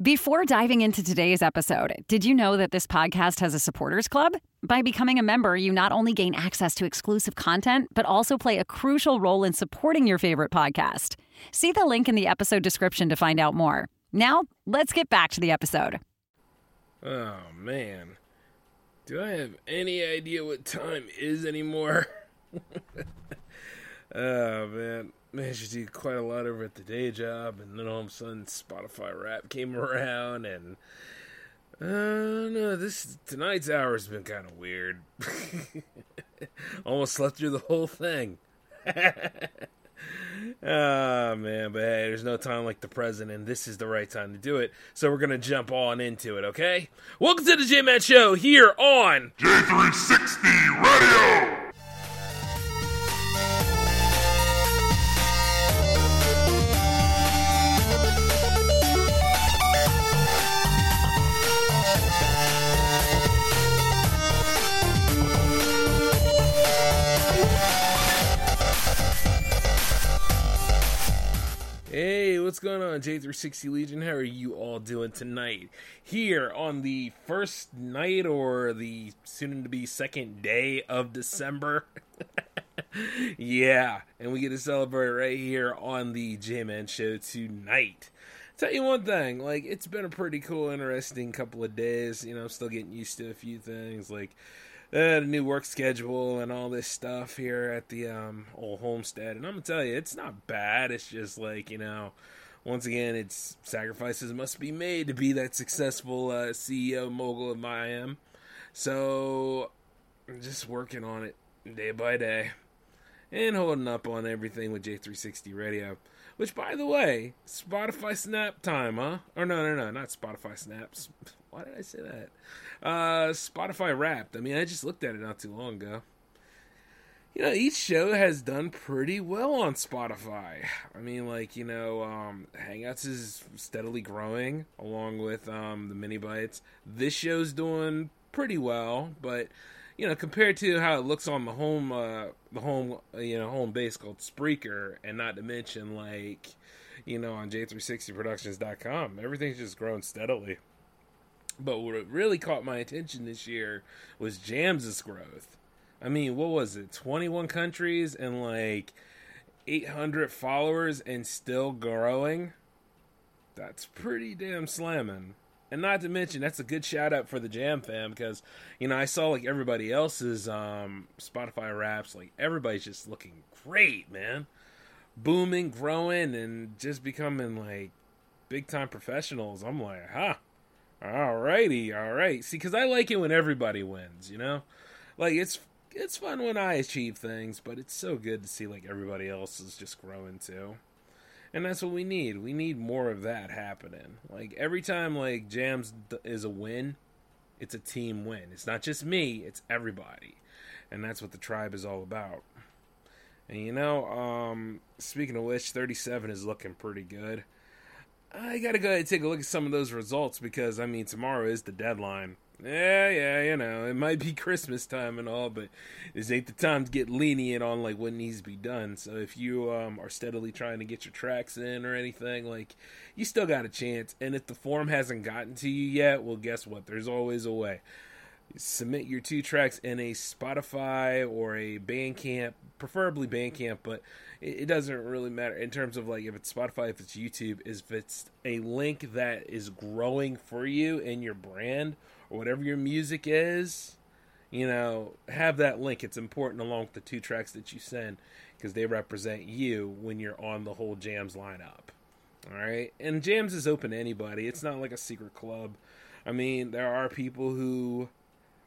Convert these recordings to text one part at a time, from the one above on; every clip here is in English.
Before diving into today's episode, did you know that this podcast has a supporters club? By becoming a member, you not only gain access to exclusive content, but also play a crucial role in supporting your favorite podcast. See the link in the episode description to find out more. Now, let's get back to the episode. Oh, man. Do I have any idea what time is anymore? oh, man managed to do quite a lot over at the day job, and then all of a sudden Spotify Wrap came around, and uh, no, this tonight's hour has been kind of weird. Almost slept through the whole thing. Ah, oh, man, but hey, there's no time like the present, and this is the right time to do it. So we're gonna jump on into it, okay? Welcome to the J Man Show here on J360 Radio. Hey, what's going on, J360 Legion? How are you all doing tonight? Here on the first night or the soon to be second day of December. yeah, and we get to celebrate right here on the J Man Show tonight. Tell you one thing, like, it's been a pretty cool, interesting couple of days. You know, I'm still getting used to a few things, like, uh, the new work schedule and all this stuff here at the um, old homestead. And I'm gonna tell you, it's not bad. It's just like you know, once again, it's sacrifices must be made to be that successful uh, CEO mogul of I am. So, I'm just working on it day by day and holding up on everything with J360 Radio. Which, by the way, Spotify Snap time, huh? Or no, no, no, not Spotify Snaps. Why did I say that? Uh, Spotify Wrapped. I mean, I just looked at it not too long ago. You know, each show has done pretty well on Spotify. I mean, like, you know, um, Hangouts is steadily growing along with um, the mini bites. This show's doing pretty well, but you know, compared to how it looks on the home, uh, the home, uh, you know, home base called Spreaker, and not to mention like, you know, on J360Productions.com, everything's just grown steadily. But what really caught my attention this year was Jams's growth. I mean, what was it? 21 countries and like 800 followers and still growing? That's pretty damn slamming. And not to mention, that's a good shout out for the Jam fam because, you know, I saw like everybody else's um, Spotify Wraps. Like, everybody's just looking great, man. Booming, growing, and just becoming like big time professionals. I'm like, huh. Alrighty, alright. See, because I like it when everybody wins, you know? Like, it's it's fun when I achieve things, but it's so good to see, like, everybody else is just growing too. And that's what we need. We need more of that happening. Like, every time, like, Jams is a win, it's a team win. It's not just me, it's everybody. And that's what the tribe is all about. And you know, um, speaking of which, 37 is looking pretty good. I gotta go ahead and take a look at some of those results because I mean tomorrow is the deadline. Yeah, yeah, you know, it might be Christmas time and all, but this ain't the time to get lenient on like what needs to be done. So if you um, are steadily trying to get your tracks in or anything, like you still got a chance. And if the form hasn't gotten to you yet, well, guess what? There's always a way. Submit your two tracks in a Spotify or a Bandcamp, preferably Bandcamp, but it, doesn't really matter in terms of like if it's Spotify, if it's YouTube, is if it's a link that is growing for you and your brand or whatever your music is, you know, have that link. It's important along with the two tracks that you send because they represent you when you're on the whole Jams lineup. All right, and Jams is open to anybody. It's not like a secret club. I mean, there are people who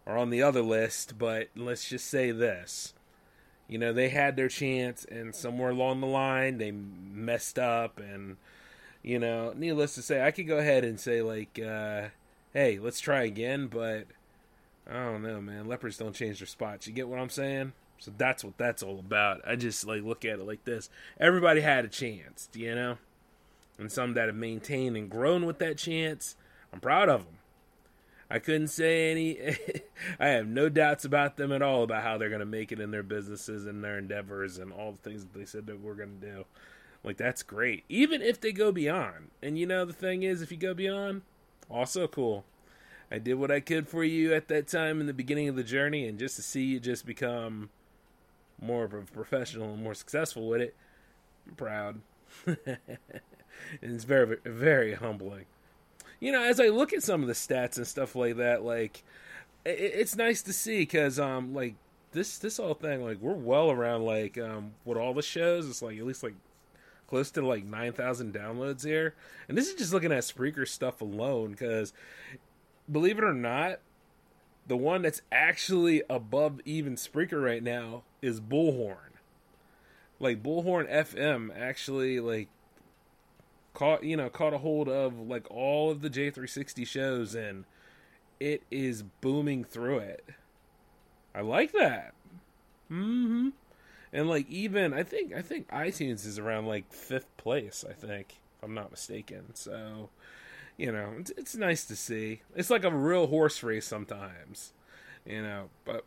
are on the other list, but let's just say this you know they had their chance and somewhere along the line they messed up and you know needless to say i could go ahead and say like uh, hey let's try again but i don't know man. Lepers don't change their spots. You get what i'm saying? So that's what that's all about. I just like look at it like this. Everybody had a chance you know? And some that have maintained and grown with that chance i'm proud of them I couldn't say any. I have no doubts about them at all about how they're going to make it in their businesses and their endeavors and all the things that they said that we're going to do. Like that's great. Even if they go beyond. And you know the thing is if you go beyond, also cool. I did what I could for you at that time in the beginning of the journey and just to see you just become more of a professional and more successful with it, I'm proud. and it's very very humbling. You know, as I look at some of the stats and stuff like that, like it, it's nice to see because um like this this whole thing like we're well around like um with all the shows it's like at least like close to like 9,000 downloads here. And this is just looking at Spreaker stuff alone because believe it or not, the one that's actually above even Spreaker right now is Bullhorn. Like Bullhorn FM actually like caught you know caught a hold of like all of the J360 shows and it is booming through it. I like that. Mhm and like even I think I think iTunes is around like fifth place. I think if I'm not mistaken. So you know it's, it's nice to see. It's like a real horse race sometimes, you know. But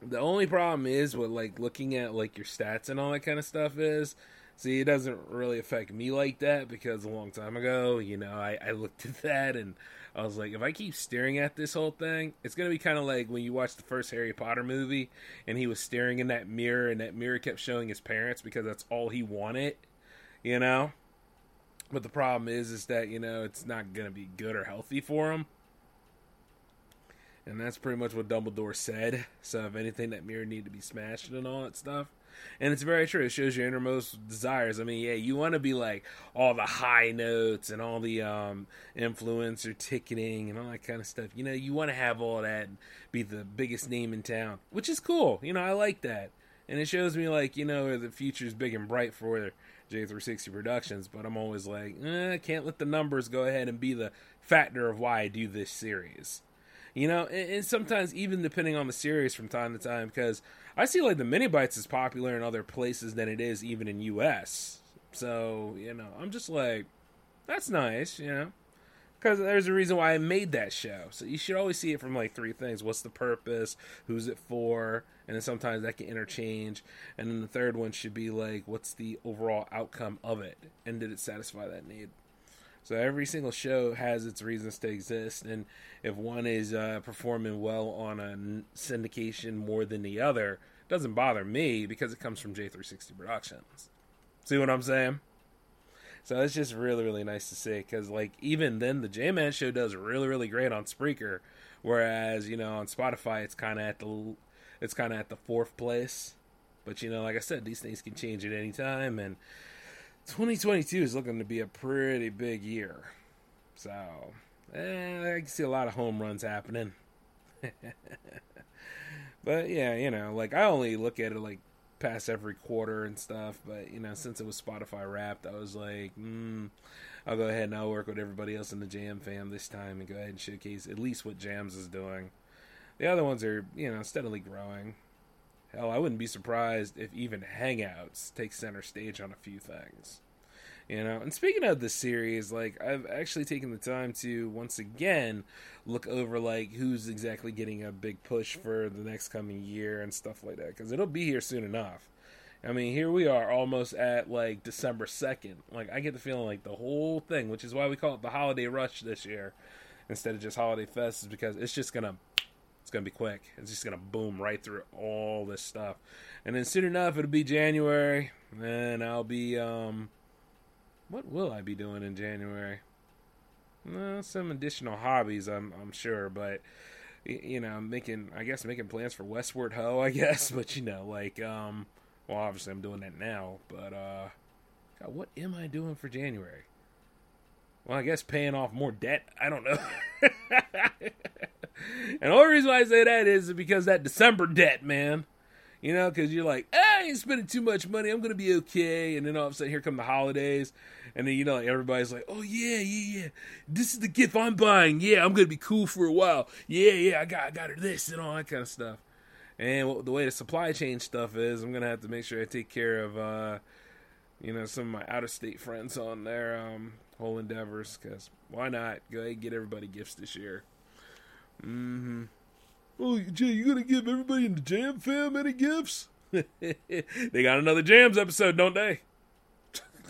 the only problem is with like looking at like your stats and all that kind of stuff is See, it doesn't really affect me like that because a long time ago, you know, I, I looked at that and I was like, if I keep staring at this whole thing, it's gonna be kind of like when you watch the first Harry Potter movie and he was staring in that mirror and that mirror kept showing his parents because that's all he wanted, you know. But the problem is, is that you know it's not gonna be good or healthy for him. And that's pretty much what Dumbledore said. So if anything, that mirror needed to be smashed and all that stuff. And it's very true. It shows your innermost desires. I mean, yeah, you want to be like all the high notes and all the um, influencer ticketing and all that kind of stuff. You know, you want to have all that and be the biggest name in town, which is cool. You know, I like that. And it shows me like, you know, the future's big and bright for J360 Productions, but I'm always like, eh, I can't let the numbers go ahead and be the factor of why I do this series. You know, and, and sometimes even depending on the series from time to time, because I see like the mini bites is popular in other places than it is even in U.S. So you know, I'm just like, that's nice, you know, because there's a reason why I made that show. So you should always see it from like three things: what's the purpose, who's it for, and then sometimes that can interchange. And then the third one should be like, what's the overall outcome of it, and did it satisfy that need? So every single show has its reasons to exist, and if one is uh, performing well on a syndication more than the other, doesn't bother me because it comes from J360 Productions. See what I'm saying? So it's just really, really nice to see because, like, even then, the J Man show does really, really great on Spreaker, whereas you know on Spotify it's kind of at the it's kind of at the fourth place. But you know, like I said, these things can change at any time, and 2022 is looking to be a pretty big year. So, eh, I can see a lot of home runs happening. but yeah, you know, like I only look at it like past every quarter and stuff. But you know, since it was Spotify Wrapped, I was like, mm, I'll go ahead and I'll work with everybody else in the Jam fam this time and go ahead and showcase at least what Jams is doing. The other ones are, you know, steadily growing. Hell, I wouldn't be surprised if even Hangouts takes center stage on a few things. You know, and speaking of the series, like I've actually taken the time to once again look over like who's exactly getting a big push for the next coming year and stuff like that because it'll be here soon enough. I mean, here we are almost at like December 2nd. Like, I get the feeling like the whole thing, which is why we call it the Holiday Rush this year instead of just Holiday Fest, is because it's just going to be quick. It's just gonna boom right through all this stuff, and then soon enough it'll be January, and I'll be um, what will I be doing in January? Uh, some additional hobbies, I'm I'm sure, but you know, making I guess making plans for Westward Ho, I guess, but you know, like um, well, obviously I'm doing that now, but uh, God, what am I doing for January? Well, I guess paying off more debt. I don't know. and the only reason why I say that is because that December debt, man. You know, because you're like, ah, I ain't spending too much money. I'm gonna be okay. And then all of a sudden, here come the holidays, and then you know, like, everybody's like, oh yeah, yeah, yeah. This is the gift I'm buying. Yeah, I'm gonna be cool for a while. Yeah, yeah, I got, I got her this and all that kind of stuff. And the way the supply chain stuff is, I'm gonna have to make sure I take care of, uh, you know, some of my out of state friends on their um, whole endeavors. Because why not go ahead and get everybody gifts this year? Mm-hmm. Oh, Jay, you gonna give everybody in the Jam fam any gifts? they got another Jams episode, don't they?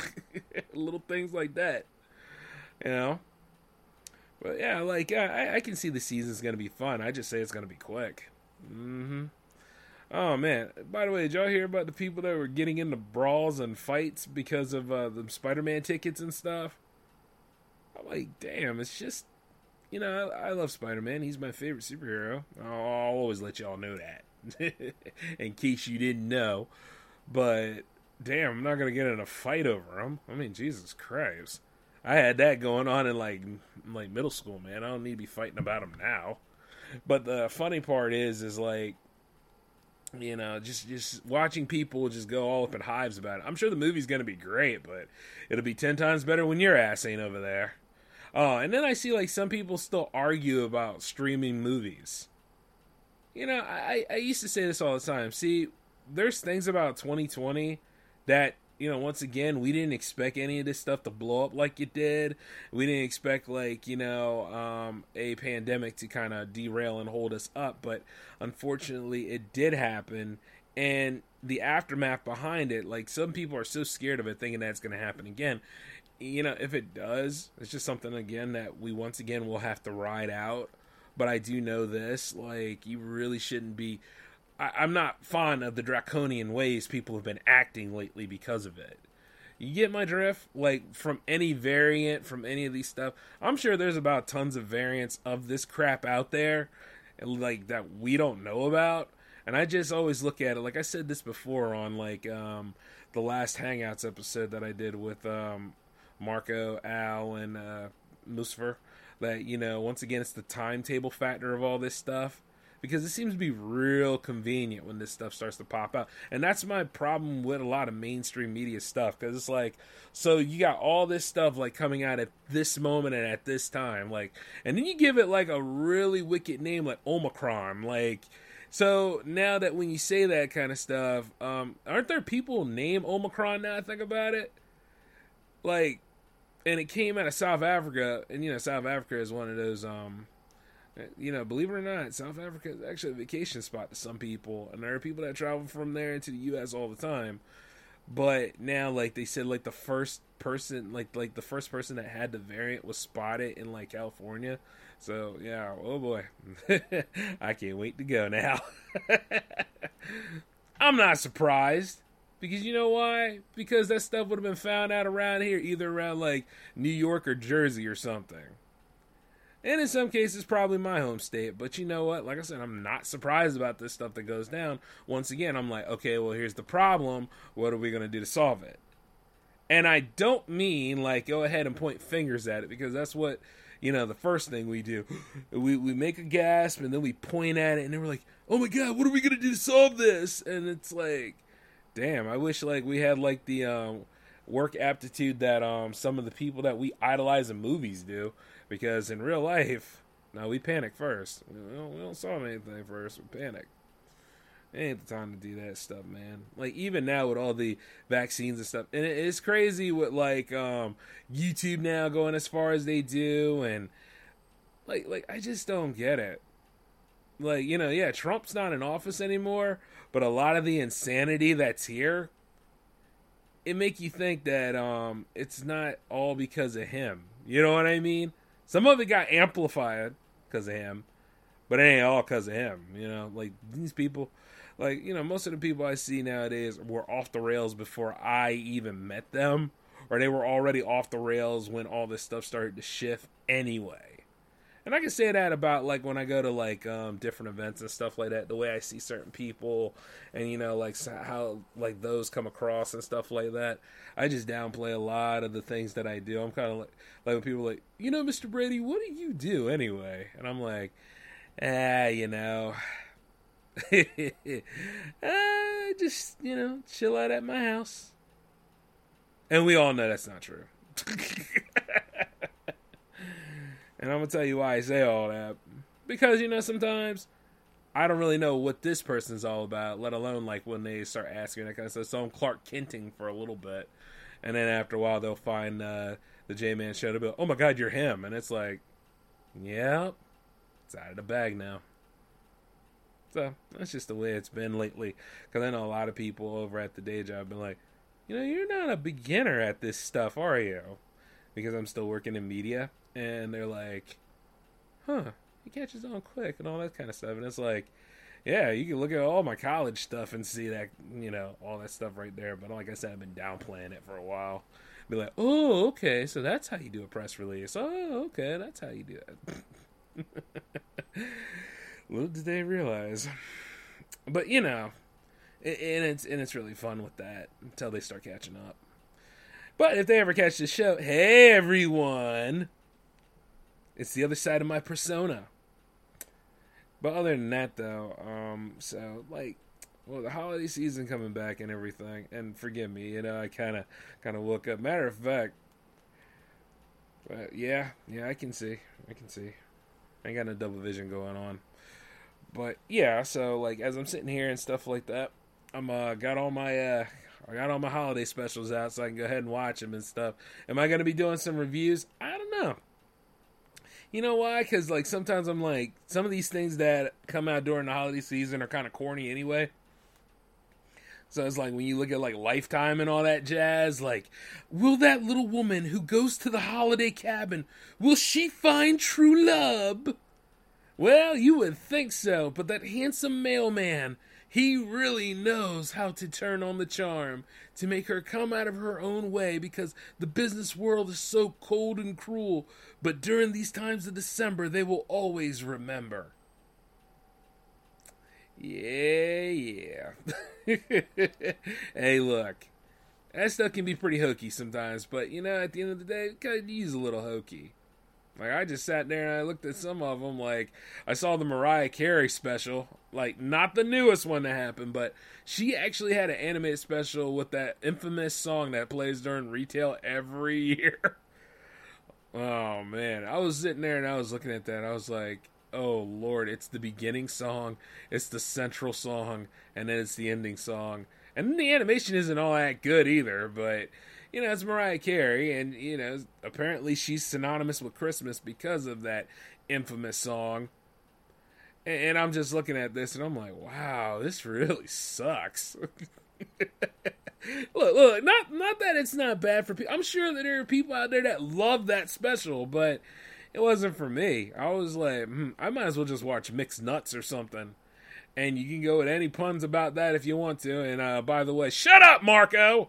little things like that, you know. But yeah, like I, I can see the season's gonna be fun. I just say it's gonna be quick. Mm-hmm. Oh man! By the way, did y'all hear about the people that were getting into brawls and fights because of uh, the Spider-Man tickets and stuff? I'm like, damn! It's just, you know, I, I love Spider-Man. He's my favorite superhero. I'll, always let y'all know that, in case you didn't know. But damn, I'm not gonna get in a fight over him. I mean, Jesus Christ! I had that going on in like like middle school, man. I don't need to be fighting about him now. But the funny part is, is like, you know, just just watching people just go all up in hives about it. I'm sure the movie's gonna be great, but it'll be ten times better when your ass ain't over there. Oh, and then I see like some people still argue about streaming movies. You know, I I used to say this all the time. See, there's things about 2020 that you know, once again, we didn't expect any of this stuff to blow up like it did. We didn't expect like you know um, a pandemic to kind of derail and hold us up, but unfortunately, it did happen. And the aftermath behind it, like some people are so scared of it, thinking that's going to happen again. You know, if it does, it's just something again that we once again will have to ride out. But I do know this: like, you really shouldn't be I, am not fond of the draconian ways people have been acting lately because of it. You get my drift? Like from any variant, from any of these stuff. I'm sure there's about tons of variants of this crap out there, like that we don't know about. And I just always look at it like I said this before on like um, the last Hangouts episode that I did with um, Marco, Al, and uh, Lucifer. That you know, once again, it's the timetable factor of all this stuff because it seems to be real convenient when this stuff starts to pop out. And that's my problem with a lot of mainstream media stuff because it's like, so you got all this stuff like coming out at this moment and at this time, like, and then you give it like a really wicked name like Omicron, like. So now that when you say that kind of stuff, um, aren't there people named Omicron now? I think about it, like, and it came out of South Africa, and you know South Africa is one of those um, you know, believe it or not, South Africa is actually a vacation spot to some people, and there are people that travel from there into the U.S. all the time. But now, like they said, like the first person, like like the first person that had the variant was spotted in like California. So yeah, oh boy, I can't wait to go now. I'm not surprised because you know why? Because that stuff would have been found out around here, either around like New York or Jersey or something. And in some cases probably my home state. But you know what? Like i said i'm not surprised about this stuff that goes down. Once again i'm like okay well here's the problem. What are we going to do to solve it? And i don't mean like go ahead and point fingers at it because that's what you know the first thing we do. We, we make a gasp and then we point at it and then we're like oh my god what are we going to do to solve this? And it's like damn i wish like we had like the um, work aptitude that um, some of the people that we idolize in movies do because in real life, now we panic first. We don't, we don't solve anything first. We panic. Ain't the time to do that stuff, man. Like even now with all the vaccines and stuff, and it's crazy with like um, YouTube now going as far as they do, and like like I just don't get it. Like you know, yeah, Trump's not in office anymore, but a lot of the insanity that's here, it make you think that um, it's not all because of him. You know what I mean? Some of it got amplified because of him, but it ain't all because of him. You know, like these people, like you know, most of the people I see nowadays were off the rails before I even met them, or they were already off the rails when all this stuff started to shift anyway. And I can say that about like when I go to like um, different events and stuff like that. The way I see certain people, and you know, like how like those come across and stuff like that. I just downplay a lot of the things that I do. I'm kind of like like when people like, you know, Mr. Brady, what do you do anyway? And I'm like, ah, you know, uh, just you know, chill out at my house. And we all know that's not true. And I'm gonna tell you why I say all that. Because you know sometimes I don't really know what this person's all about, let alone like when they start asking that kind of stuff. So I'm Clark Kenting for a little bit, and then after a while they'll find uh, the J Man show to be like, "Oh my God, you're him," and it's like, "Yep, it's out of the bag now." So that's just the way it's been lately. Because I know a lot of people over at the day job been like, you know, you're not a beginner at this stuff, are you? Because I'm still working in media. And they're like, huh, he catches on quick and all that kind of stuff. And it's like, yeah, you can look at all my college stuff and see that, you know, all that stuff right there. But like I said, I've been downplaying it for a while. Be like, oh, okay, so that's how you do a press release. Oh, okay, that's how you do that. Little did they realize. But you know, and it's and it's really fun with that until they start catching up. But if they ever catch the show, hey everyone, it's the other side of my persona. But other than that, though, um, so like, well, the holiday season coming back and everything, and forgive me, you know, I kind of, kind of woke up. Matter of fact, but yeah, yeah, I can see, I can see, I ain't got no double vision going on. But yeah, so like as I'm sitting here and stuff like that, I'm uh got all my uh I got all my holiday specials out so I can go ahead and watch them and stuff. Am I to be doing some reviews? You know why? Because like sometimes I'm like some of these things that come out during the holiday season are kind of corny anyway. So it's like when you look at like Lifetime and all that jazz, like, will that little woman who goes to the holiday cabin, will she find true love? Well, you would think so, but that handsome mailman, he really knows how to turn on the charm to make her come out of her own way because the business world is so cold and cruel. But during these times of December, they will always remember. Yeah, yeah. hey, look. That stuff can be pretty hokey sometimes, but you know, at the end of the day, it could use a little hokey. Like I just sat there and I looked at some of them. Like I saw the Mariah Carey special, like not the newest one that happened, but she actually had an animated special with that infamous song that plays during retail every year. oh man, I was sitting there and I was looking at that. I was like, oh lord, it's the beginning song, it's the central song, and then it's the ending song. And the animation isn't all that good either, but you know, it's Mariah Carey, and you know, apparently she's synonymous with Christmas because of that infamous song. And I'm just looking at this, and I'm like, wow, this really sucks. look, look, not not that it's not bad for people. I'm sure that there are people out there that love that special, but it wasn't for me. I was like, hmm, I might as well just watch Mixed Nuts or something. And you can go with any puns about that if you want to. And uh, by the way, shut up, Marco.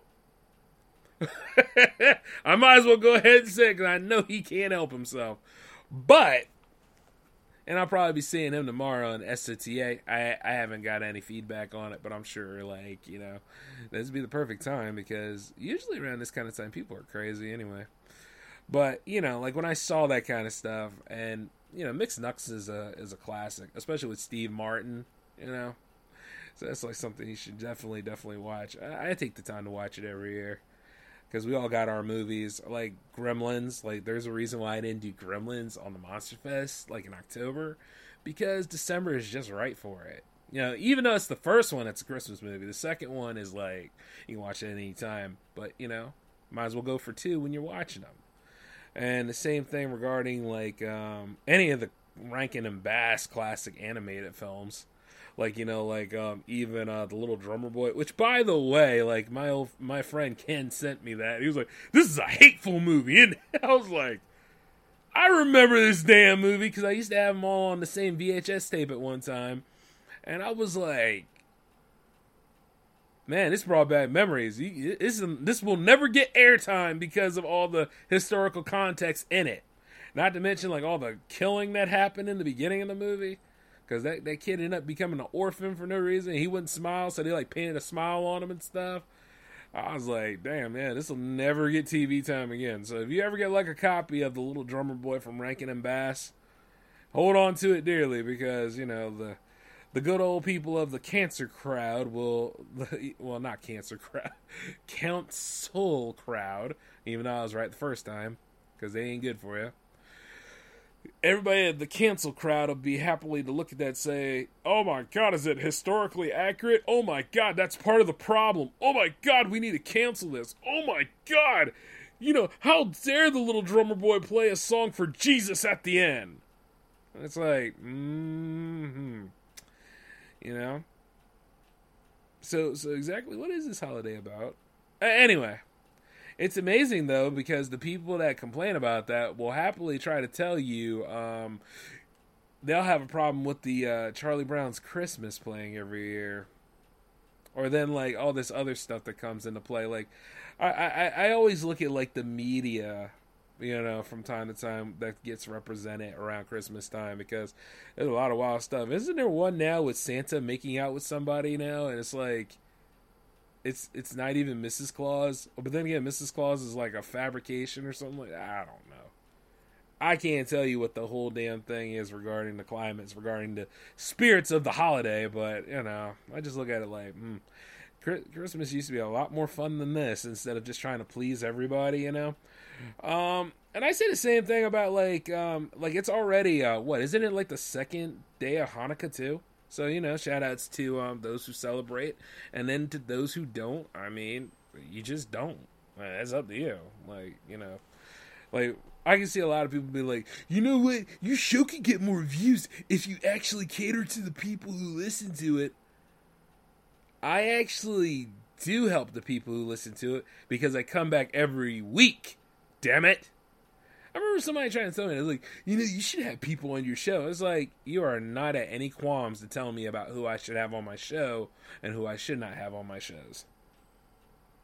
I might as well go ahead and say because I know he can't help himself. But, and I'll probably be seeing him tomorrow on SOTA. I I haven't got any feedback on it, but I'm sure like you know this would be the perfect time because usually around this kind of time people are crazy anyway. But you know, like when I saw that kind of stuff, and you know, Mixed Nuts is a is a classic, especially with Steve Martin. You know, so that's like something you should definitely definitely watch. I, I take the time to watch it every year because we all got our movies like Gremlins. Like, there's a reason why I didn't do Gremlins on the Monster Fest like in October because December is just right for it. You know, even though it's the first one, it's a Christmas movie. The second one is like you can watch it any time, but you know, might as well go for two when you're watching them. And the same thing regarding like um, any of the Rankin and Bass classic animated films like you know like um even uh the little drummer boy which by the way like my old my friend ken sent me that. He was like this is a hateful movie. And i was like i remember this damn movie because i used to have them all on the same vhs tape at one time. And i was like man this brought back memories. This, this will never get airtime because of all the historical context in it. Not to mention like all the killing that happened in the beginning of the movie because that, that kid ended up becoming an orphan for no reason. He wouldn't smile, so they like painted a smile on him and stuff. I was like, damn, man, this will never get TV time again. So if you ever get like a copy of the little drummer boy from Rankin and Bass, hold on to it dearly because you know the the good old people of the cancer crowd will, well, not cancer crowd, council crowd. Even though I was right the first time, because they ain't good for you everybody at the cancel crowd will be happily to look at that say, "Oh my god, is it historically accurate? Oh my god, that's part of the problem. Oh my god, we need to cancel this. Oh my god, you know, how dare the little drummer boy play a song for Jesus at the end?" it's like, mm-hmm. you know. So, so exactly, what is this holiday about? Anyway, it's amazing though because the people that complain about that will happily try to tell you um, they'll have a problem with the uh, Charlie Brown's Christmas playing every year, or then like all this other stuff that comes into play. Like I, I, I always look at like the media you know, from time to time that gets represented around Christmas time because there's a lot of wild stuff. Isn't there one now with Santa making out with somebody now, and it's like, it's it's not even Mrs. Claus, but then again, Mrs. Claus is like a fabrication or something like that. I don't know. I can't tell you what the whole damn thing is regarding the climates, regarding the spirits of the holiday, but you know, I just look at it like, hmm. Christmas used to be a lot more fun than this instead of just trying to please everybody, you know. Um, and I say the same thing about like um like it's already uh what isn't it like the second day of Hanukkah too? So you know, shout outs to um those who celebrate, and then to those who don't. I mean, you just don't. That's up to you. Like you know, like I can see a lot of people be like, you know what, your show could get more views if you actually cater to the people who listen to it. I actually do help the people who listen to it because I come back every week damn it. I remember somebody trying to tell me, it was like, you know, you should have people on your show. It's like, you are not at any qualms to tell me about who I should have on my show and who I should not have on my shows.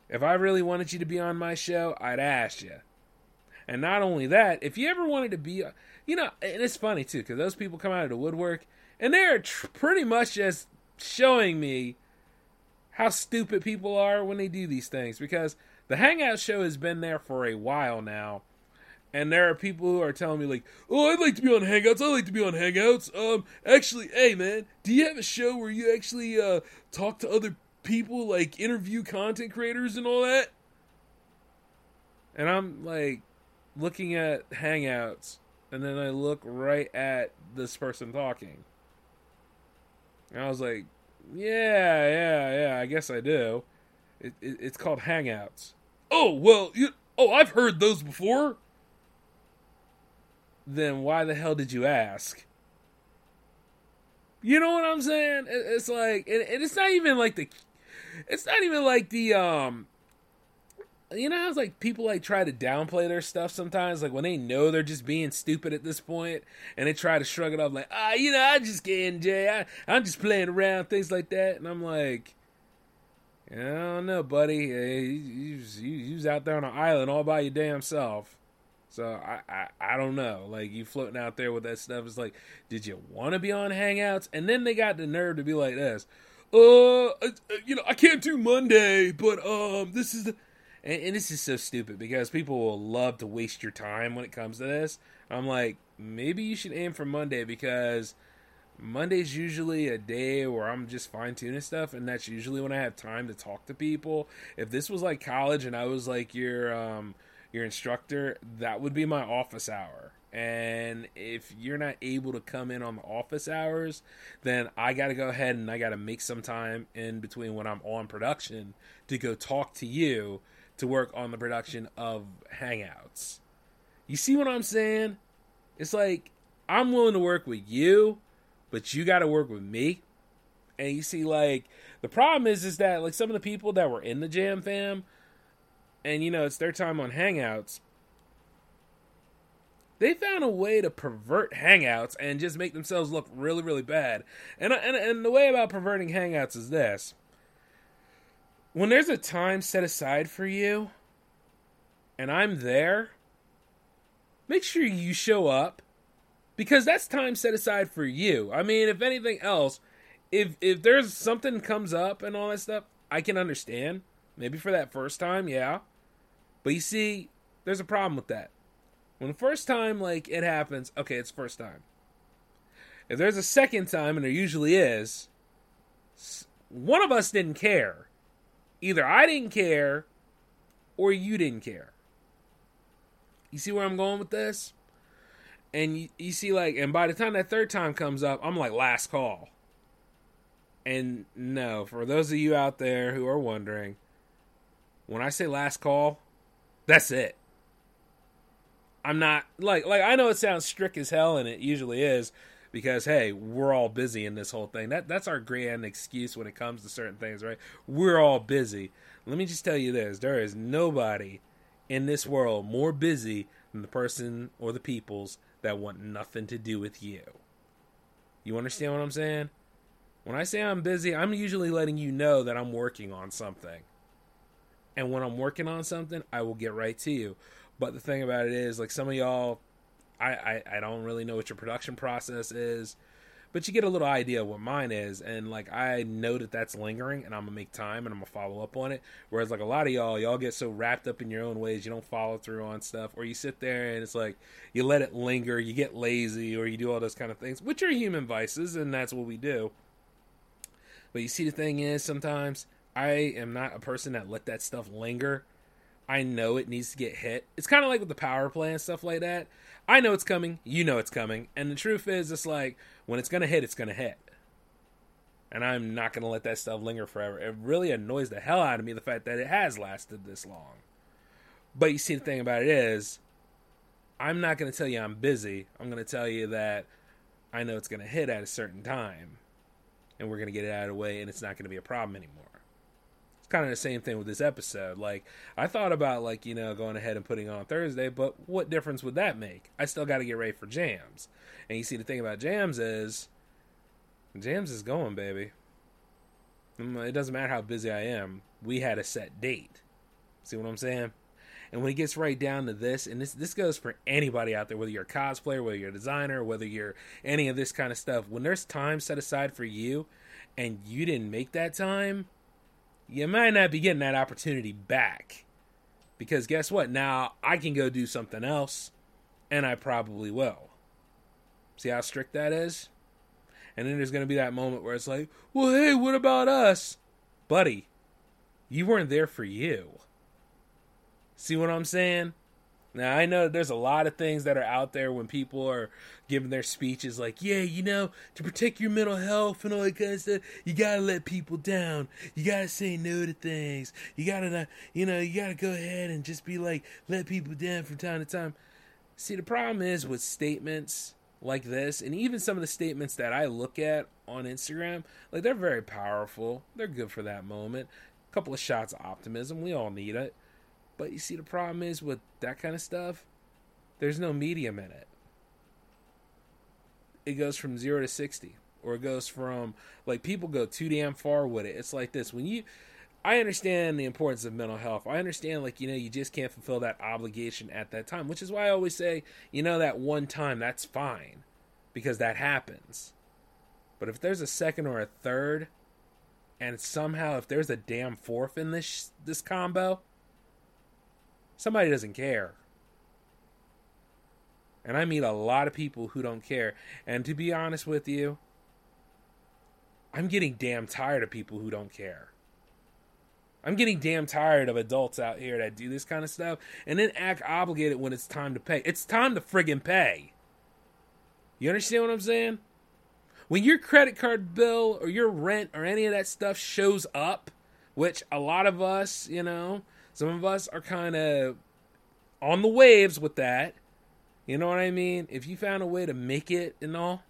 If I really wanted you to be on my show, I'd ask you. And not only that, if you ever wanted to be, you know, and it's funny too, because those people come out of the woodwork and they're tr- pretty much just showing me how stupid people are when they do these things. Because the Hangout show has been there for a while now. And there are people who are telling me like, "Oh, I'd like to be on Hangouts. I'd like to be on Hangouts." Um, actually, hey man, do you have a show where you actually uh talk to other people, like interview content creators and all that? And I'm like looking at Hangouts, and then I look right at this person talking. And I was like, "Yeah, yeah, yeah. I guess I do." It, it, it's called Hangouts. Oh, well, you, oh, I've heard those before. Then why the hell did you ask? You know what I'm saying? It's like, and it's not even like the, it's not even like the, um, you know, it's like people like try to downplay their stuff sometimes, like when they know they're just being stupid at this point, and they try to shrug it off, like, ah, you know, I just getting Jay, I, I'm just playing around, things like that, and I'm like, I don't know, buddy. You, you, you was out there on an island all by your damn self. So I, I, I don't know. Like you floating out there with that stuff. It's like, did you want to be on Hangouts? And then they got the nerve to be like this. Uh, uh, you know, I can't do Monday, but um, this is the, and, and this is so stupid because people will love to waste your time when it comes to this. I'm like, maybe you should aim for Monday because Monday's usually a day where I'm just fine tuning stuff, and that's usually when I have time to talk to people. If this was like college and I was like your um your instructor, that would be my office hour. And if you're not able to come in on the office hours, then I got to go ahead and I got to make some time in between when I'm on production to go talk to you to work on the production of Hangouts. You see what I'm saying? It's like I'm willing to work with you but you got to work with me. And you see, like the problem is, is that like some of the people that were in the Jam Fam, and you know it's their time on Hangouts. They found a way to pervert Hangouts and just make themselves look really, really bad. And and and the way about perverting Hangouts is this: when there's a time set aside for you, and I'm there, make sure you show up because that's time set aside for you. I mean, if anything else, if if there's something comes up and all that stuff, I can understand. Maybe for that first time, yeah. But you see, there's a problem with that. When the first time like it happens, okay, it's first time. If there's a second time, and there usually is, one of us didn't care. Either I didn't care, or you didn't care. You see where I'm going with this? and you, you see like and by the time that third time comes up i'm like last call and no for those of you out there who are wondering when i say last call that's it i'm not like like i know it sounds strict as hell and it usually is because hey, we're all busy in this whole thing. That that's our grand excuse when it comes to certain things, right? We're all busy. Let me just tell you this: there is nobody in this world more busy than the person or the peoples that want nothing to do with you. You understand what I'm saying? When I say I'm busy, I'm usually letting you know that I'm working on something. And when I'm working on something, I will get right to you. But the thing about it is, like some of y'all I, I, I don't really know what your production process is, but you get a little idea what mine is. And like, I know that that's lingering and I'm gonna make time and I'm gonna follow up on it. Whereas like a lot of y'all, y'all get so wrapped up in your own ways, you don't follow through on stuff, or you sit there and it's like, you let it linger, you get lazy, or you do all those kind of things, which are human vices, and that's what we do. But you see, the thing is, sometimes I am not a person that let that stuff linger. I know it needs to get hit. It's kind of like with the power play and stuff like that. I know it's coming, you know it's coming, and the truth is, it's like when it's gonna hit, it's gonna hit, and I'm not gonna let that stuff linger forever. It really annoys the hell out of me the fact that it has lasted this long. But you see, the thing about it is, I'm not gonna tell you I'm busy. I'm gonna tell you that I know it's gonna hit at a certain time, and we're gonna get it out of the way, and it's not gonna be a problem anymore kind of the same thing with this episode. Like I thought about like you know going ahead and putting on Thursday, but what difference would that make? I still got to get ready for jams. And you see the thing about jams is jams is going, baby. Mm, it doesn't matter how busy I am. We had a set date. See what I'm saying? And when it gets right down to this, and this this goes for anybody out there, whether you're a cosplayer, whether you're a designer, whether you're any of this kind of stuff, when there's time set aside for you and you didn't make that time, you might not be getting that opportunity back. Because guess what? Now I can go do something else, and I probably will. See how strict that is? And then there's going to be that moment where it's like, well, hey, what about us? Buddy, you weren't there for you. See what I'm saying? Now I know there's a lot of things that are out there when people are giving their speeches like, yeah, you know, to protect your mental health and all that kind of stuff, you gotta let people down. You gotta say no to things. You gotta, you know, you gotta go ahead and just be like, let people down from time to time. See, the problem is with statements like this, and even some of the statements that I look at on Instagram, like they're very powerful. They're good for that moment. A couple of shots of optimism. We all need it. But you see, the problem is with that kind of stuff, there's no medium in it. It goes from zero to 60, or it goes from, like, people go too damn far with it. It's like this when you, I understand the importance of mental health. I understand, like, you know, you just can't fulfill that obligation at that time, which is why I always say, you know, that one time, that's fine, because that happens. But if there's a second or a third, and somehow if there's a damn fourth in this this combo, somebody doesn't care. And I meet a lot of people who don't care. And to be honest with you, I'm getting damn tired of people who don't care. I'm getting damn tired of adults out here that do this kind of stuff and then act obligated when it's time to pay. It's time to friggin' pay. You understand what I'm saying? When your credit card bill or your rent or any of that stuff shows up, which a lot of us, you know, some of us are kind of on the waves with that. You know what I mean? If you found a way to make it and all,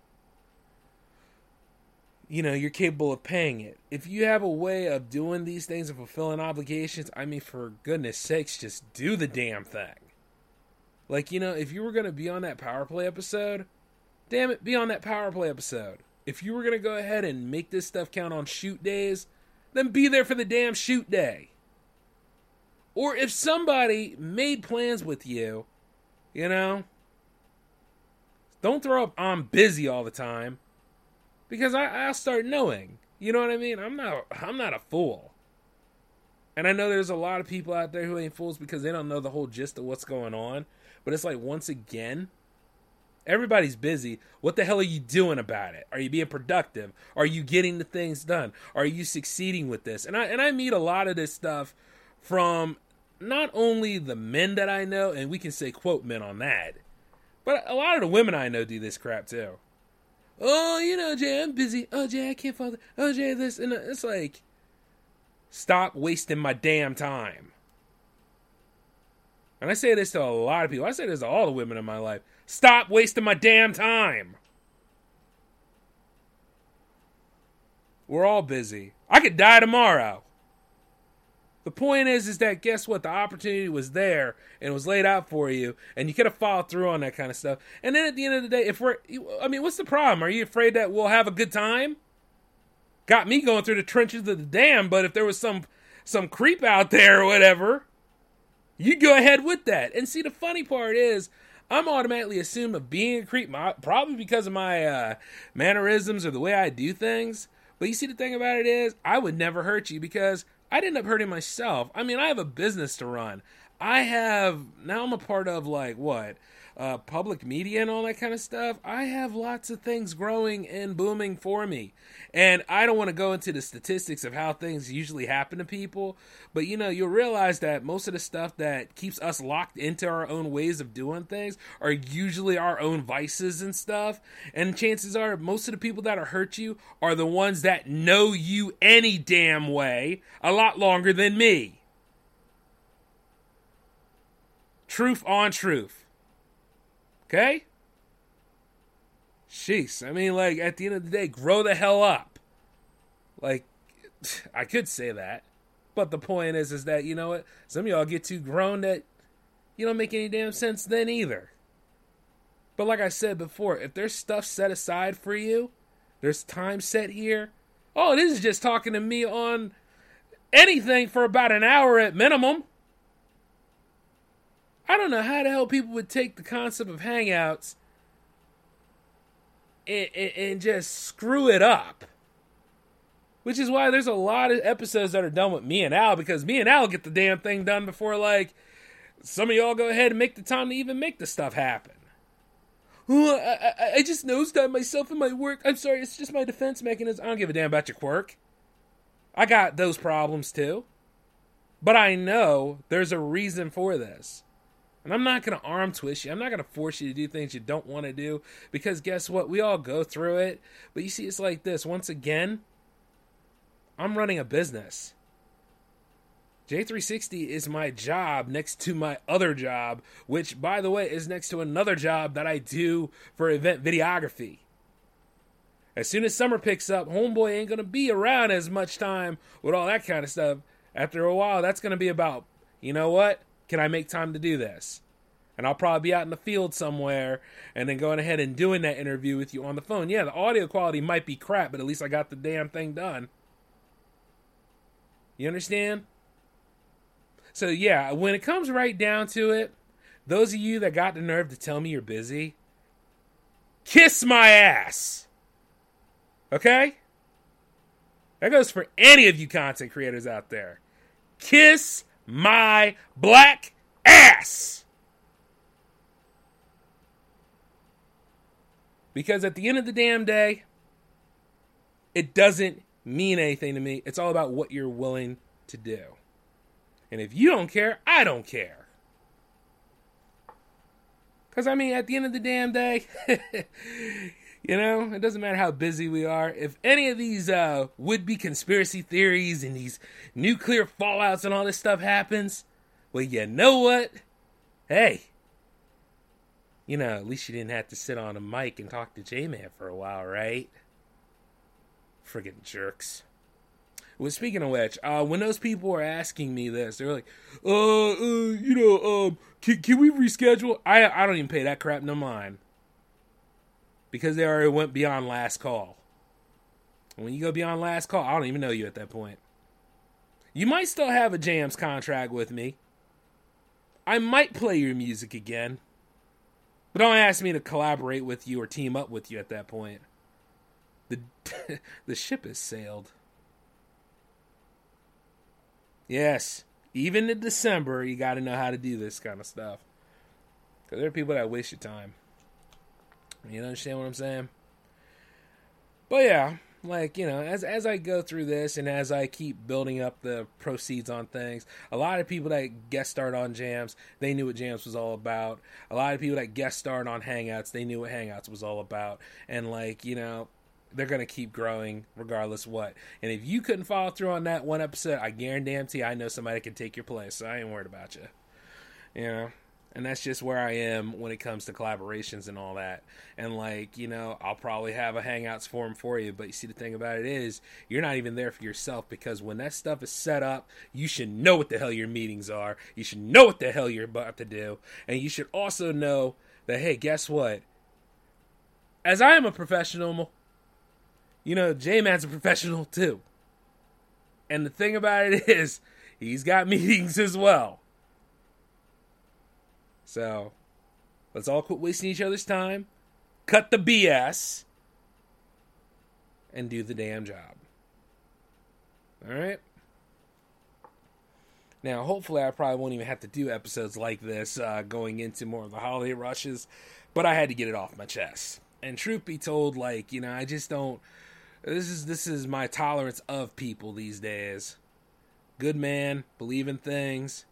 you know, you're capable of paying it. If you have a way of doing these things and fulfilling obligations, I mean, for goodness sakes, just do the damn thing. Like, you know, if you were going to be on that power play episode, damn it, be on that power play episode. If you were going to go ahead and make this stuff count on shoot days, then be there for the damn shoot day. Or if somebody made plans with you, you know, don't throw up I'm busy all the time because I, I'll start knowing. You know what I mean? I'm not I'm not a fool. And I know there's a lot of people out there who ain't fools because they don't know the whole gist of what's going on. But it's like once again, everybody's busy. What the hell are you doing about it? Are you being productive? Are you getting the things done? Are you succeeding with this? And I and I meet a lot of this stuff from not only the men that I know, and we can say quote men on that, but a lot of the women I know do this crap too. Oh, you know, Jay, I'm busy. Oh, Jay, I can't follow. Oh, Jay, this and it's like, stop wasting my damn time. And I say this to a lot of people. I say this to all the women in my life. Stop wasting my damn time. We're all busy. I could die tomorrow. The point is, is that guess what? The opportunity was there and was laid out for you, and you could have followed through on that kind of stuff. And then at the end of the day, if we're, I mean, what's the problem? Are you afraid that we'll have a good time? Got me going through the trenches of the dam, but if there was some some creep out there or whatever, you go ahead with that. And see, the funny part is, I'm automatically assumed of being a creep, probably because of my uh, mannerisms or the way I do things. But you see, the thing about it is, I would never hurt you because I'd end up hurting myself. I mean, I have a business to run. I have now. I'm a part of like what uh, public media and all that kind of stuff, I have lots of things growing and booming for me. And I don't want to go into the statistics of how things usually happen to people, but you know, you'll realize that most of the stuff that keeps us locked into our own ways of doing things are usually our own vices and stuff. And chances are, most of the people that are hurt you are the ones that know you any damn way a lot longer than me. Truth on truth. Okay? Jeez, I mean, like, at the end of the day, grow the hell up. Like, I could say that. But the point is, is that, you know what? Some of y'all get too grown that you don't make any damn sense then either. But like I said before, if there's stuff set aside for you, there's time set here. Oh, this is just talking to me on anything for about an hour at minimum. I don't know how the hell people would take the concept of Hangouts and, and, and just screw it up. Which is why there's a lot of episodes that are done with me and Al because me and Al get the damn thing done before like some of y'all go ahead and make the time to even make the stuff happen. I, I, I just nosedive myself in my work. I'm sorry, it's just my defense mechanism. I don't give a damn about your quirk. I got those problems too. But I know there's a reason for this. And I'm not going to arm twist you. I'm not going to force you to do things you don't want to do because guess what? We all go through it. But you see, it's like this. Once again, I'm running a business. J360 is my job next to my other job, which, by the way, is next to another job that I do for event videography. As soon as summer picks up, Homeboy ain't going to be around as much time with all that kind of stuff. After a while, that's going to be about, you know what? Can I make time to do this? And I'll probably be out in the field somewhere and then going ahead and doing that interview with you on the phone. Yeah, the audio quality might be crap, but at least I got the damn thing done. You understand? So, yeah, when it comes right down to it, those of you that got the nerve to tell me you're busy, kiss my ass. Okay? That goes for any of you content creators out there. Kiss my black ass. Because at the end of the damn day, it doesn't mean anything to me. It's all about what you're willing to do. And if you don't care, I don't care. Because, I mean, at the end of the damn day, You know, it doesn't matter how busy we are. If any of these uh, would be conspiracy theories and these nuclear fallouts and all this stuff happens, well, you know what? Hey, you know, at least you didn't have to sit on a mic and talk to J Man for a while, right? Friggin' jerks. Well, speaking of which, uh, when those people were asking me this, they're like, uh, uh you know, um, can, can we reschedule? I, I don't even pay that crap no mind because they already went beyond last call. When you go beyond last call, I don't even know you at that point. You might still have a jams contract with me. I might play your music again. But don't ask me to collaborate with you or team up with you at that point. The the ship has sailed. Yes, even in December, you got to know how to do this kind of stuff. Because there are people that waste your time. You understand what I'm saying? But yeah, like you know, as as I go through this and as I keep building up the proceeds on things, a lot of people that guest starred on Jams, they knew what Jams was all about. A lot of people that guest starred on Hangouts, they knew what Hangouts was all about. And like you know, they're gonna keep growing regardless what. And if you couldn't follow through on that one episode, I guarantee I know somebody can take your place. So I ain't worried about you. You know. And that's just where I am when it comes to collaborations and all that. And like, you know, I'll probably have a Hangouts forum for you, but you see the thing about it is you're not even there for yourself because when that stuff is set up, you should know what the hell your meetings are. You should know what the hell you're about to do. And you should also know that hey, guess what? As I am a professional, you know, J Man's a professional too. And the thing about it is, he's got meetings as well. So, let's all quit wasting each other's time, cut the BS, and do the damn job. Alright? Now, hopefully, I probably won't even have to do episodes like this uh, going into more of the holiday rushes, but I had to get it off my chest. And truth be told, like, you know, I just don't. This is this is my tolerance of people these days. Good man, believe in things,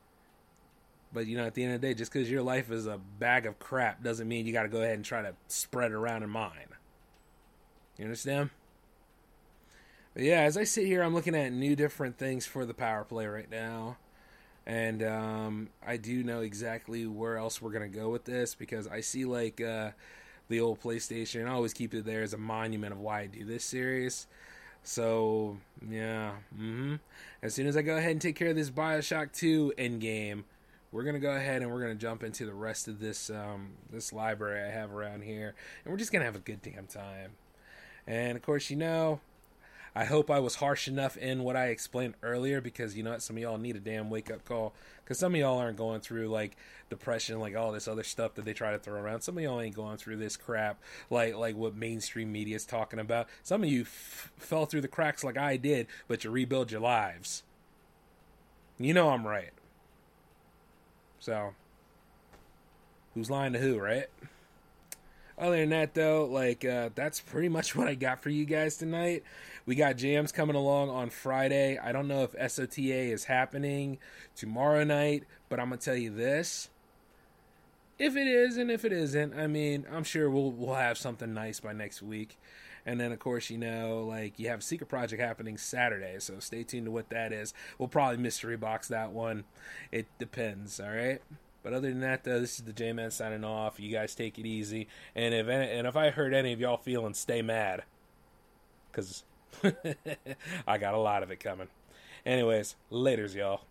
but you know, at the end of the day, just because your life is a bag of crap doesn't mean you got to go ahead and try to spread it around in mine. You understand? But yeah, as I sit here, I'm looking at new different things for the power play right now. And um, I do know exactly where else we're going to go with this because I see like uh, the old PlayStation. I always keep it there as a monument of why I do this series. So, yeah. Mm-hmm. As soon as I go ahead and take care of this Bioshock 2 end game, we're gonna go ahead and we're gonna jump into the rest of this um, this library I have around here, and we're just gonna have a good damn time. And of course, you know, I hope I was harsh enough in what I explained earlier because you know what, some of y'all need a damn wake up call because some of y'all aren't going through like depression, like all this other stuff that they try to throw around. Some of y'all ain't going through this crap like like what mainstream media is talking about. Some of you f- fell through the cracks like I did, but you rebuild your lives. You know I'm right. So, who's lying to who, right? Other than that, though, like uh, that's pretty much what I got for you guys tonight. We got jams coming along on Friday. I don't know if SOTA is happening tomorrow night, but I'm gonna tell you this: if it is and if it isn't, I mean, I'm sure we'll we'll have something nice by next week. And then, of course, you know, like you have a Secret Project happening Saturday, so stay tuned to what that is. We'll probably mystery box that one. It depends, all right? But other than that, though, this is the J Man signing off. You guys take it easy, and if any, and if I hurt any of y'all feeling, stay mad, cause I got a lot of it coming. Anyways, later's y'all.